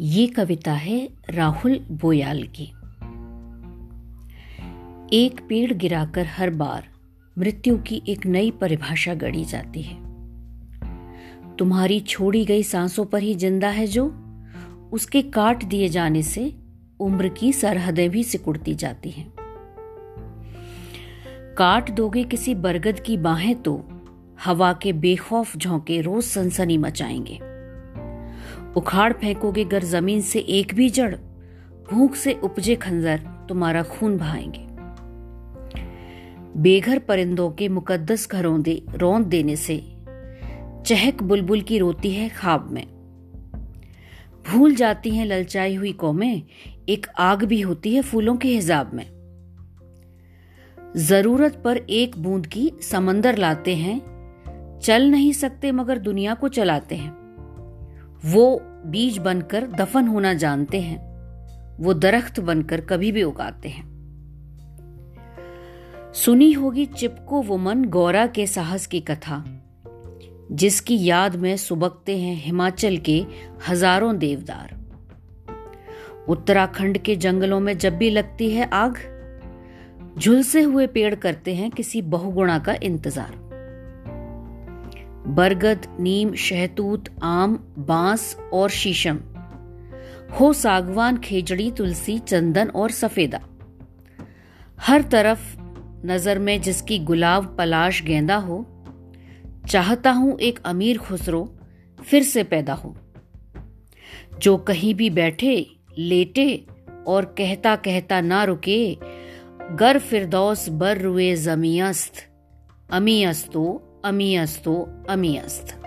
ये कविता है राहुल बोयाल की। एक पेड़ गिराकर हर बार मृत्यु की एक नई परिभाषा गढ़ी जाती है। तुम्हारी छोड़ी गई सांसों पर ही ज़िंदा है जो, उसके काट दिए जाने से उम्र की सरहदें भी सिकुड़ती जाती हैं। काट दोगे किसी बरगद की बाहें तो हवा के बेखौफ झोंके रोज सनसनी मचाएँगे। उखाड़ फेंकोगे गर ज़मीन से एक भी जड़, भूख से उपजे खंजर तुम्हारा खून बहाएँगे। बेघर परिंदों के मुकद्दस घरों दे, रौंद देने से चहक बुलबुल की रोती है खाब में। भूल जाती हैं ललचाई हुई कौमें, एक आग भी होती है फूलों के हिजाब में। ज़रूरत पर एक बूंद की समंदर लाते हैं, चल नहीं सकते मगर दुनिया को चलाते हैं। वो बीज बनकर दफन होना जानते हैं। वो दरख्त बनकर कभी भी उगाते हैं। सुनी होगी चिपको वो मन गौरा के साहस की कथा, जिसकी याद में सुबकते हैं हिमाचल के हज़ारों देवदार। उत्तराखंड के जंगलों में जब भी लगती है आग, झुलसे हुए पेड़ करते हैं किसी बहुगुणा का इंतज़ार। बरगद, नीम, शहतूत, आम, बाँस और शीशम। हो सागवान, खेजड़ी, तुलसी, चंदन और सफेदा। हर तरफ़ नज़र में जिसकी गुलाब पलाश गेंदा हो, चाहता हूँ एक अमीर खुसरो फिर से पैदा हो। जो कहीं भी बैठे, लेटे और कहता कहता ना रुके, गर फिरदौस बर रुए जमियस्त अमियस्तो अमियस्तो अमियस्त